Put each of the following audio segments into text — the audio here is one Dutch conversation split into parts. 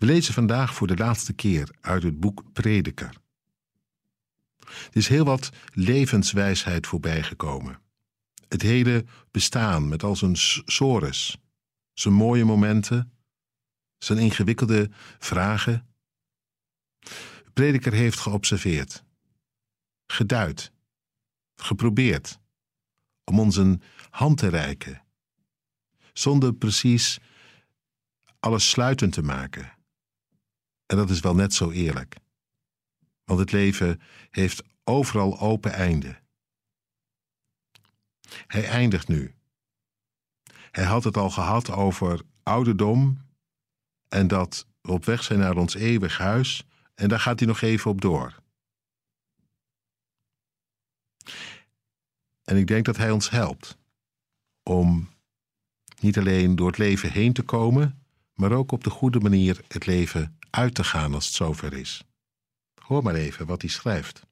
We lezen vandaag voor de laatste keer uit het boek Prediker. Er is heel wat levenswijsheid voorbijgekomen. Het hele bestaan met al zijn sores, zijn mooie momenten, zijn ingewikkelde vragen. Prediker heeft geobserveerd, geduid, geprobeerd om ons een hand te reiken, zonder precies alles sluitend te maken. En dat is wel net zo eerlijk. Want het leven heeft overal open einden. Hij eindigt nu. Hij had het al gehad over ouderdom en dat we op weg zijn naar ons eeuwig huis en daar gaat hij nog even op door. En ik denk dat hij ons helpt om niet alleen door het leven heen te komen, maar ook op de goede manier het leven uit te gaan als het zover is. Hoor maar even wat hij schrijft.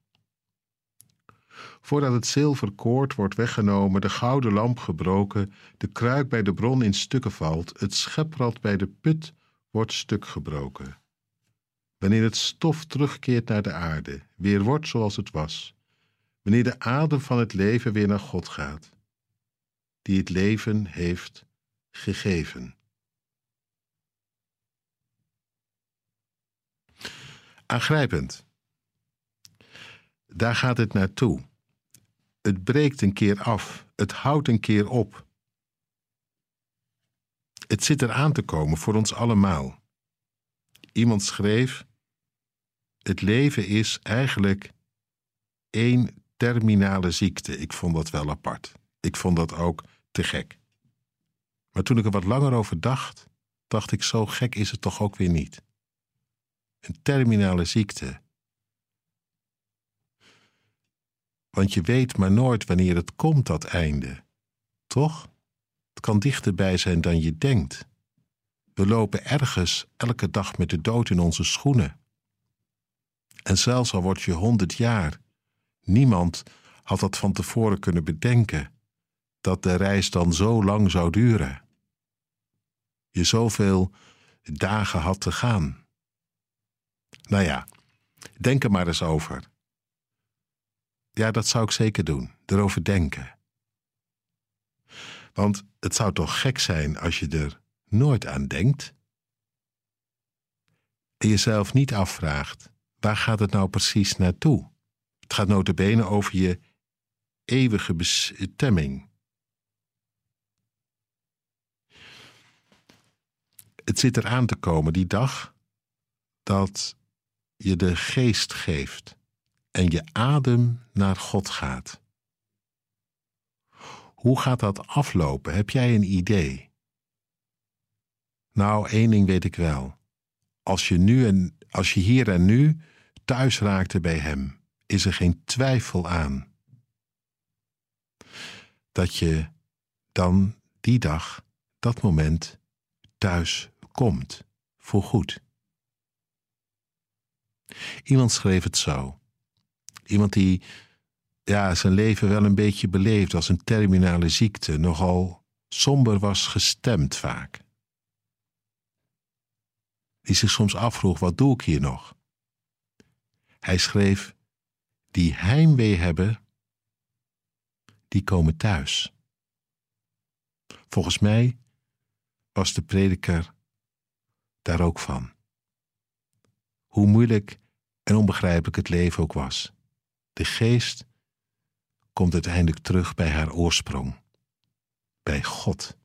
Voordat het zilverkoord wordt weggenomen, de gouden lamp gebroken, de kruik bij de bron in stukken valt, het scheprad bij de put wordt stuk gebroken. Wanneer het stof terugkeert naar de aarde, weer wordt zoals het was, wanneer de adem van het leven weer naar God gaat, die het leven heeft gegeven. Aangrijpend. Daar gaat het naartoe. Het breekt een keer af, het houdt een keer op. Het zit er aan te komen voor ons allemaal. Iemand schreef: Het leven is eigenlijk één terminale ziekte. Ik vond dat wel apart. Ik vond dat ook te gek. Maar toen ik er wat langer over dacht, dacht ik: zo gek is het toch ook weer niet. Een terminale ziekte Want je weet maar nooit wanneer het komt, dat einde. Toch? Het kan dichterbij zijn dan je denkt. We lopen ergens elke dag met de dood in onze schoenen. En zelfs al word je honderd jaar, niemand had dat van tevoren kunnen bedenken, dat de reis dan zo lang zou duren. Je zoveel dagen had te gaan. Nou ja, denk er maar eens over. Ja, dat zou ik zeker doen. Erover denken. Want het zou toch gek zijn als je er nooit aan denkt? En jezelf niet afvraagt, waar gaat het nou precies naartoe? Het gaat notabene over je eeuwige bestemming. Het zit eraan te komen, die dag, dat je de geest geeft en je adem naar God gaat. Hoe gaat dat aflopen? Heb jij een idee? Nou, één ding weet ik wel. Als je, nu en, als je hier en nu thuis raakte bij Hem, is er geen twijfel aan dat je dan die dag, dat moment, thuis komt, voor goed. Iemand schreef het zo. Iemand die ja, zijn leven wel een beetje beleefd als een terminale ziekte, nogal somber was gestemd vaak. Die zich soms afvroeg: wat doe ik hier nog? Hij schreef: Die heimwee hebben, die komen thuis. Volgens mij was de prediker daar ook van. Hoe moeilijk en onbegrijpelijk het leven ook was. De geest komt uiteindelijk terug bij haar oorsprong, bij God.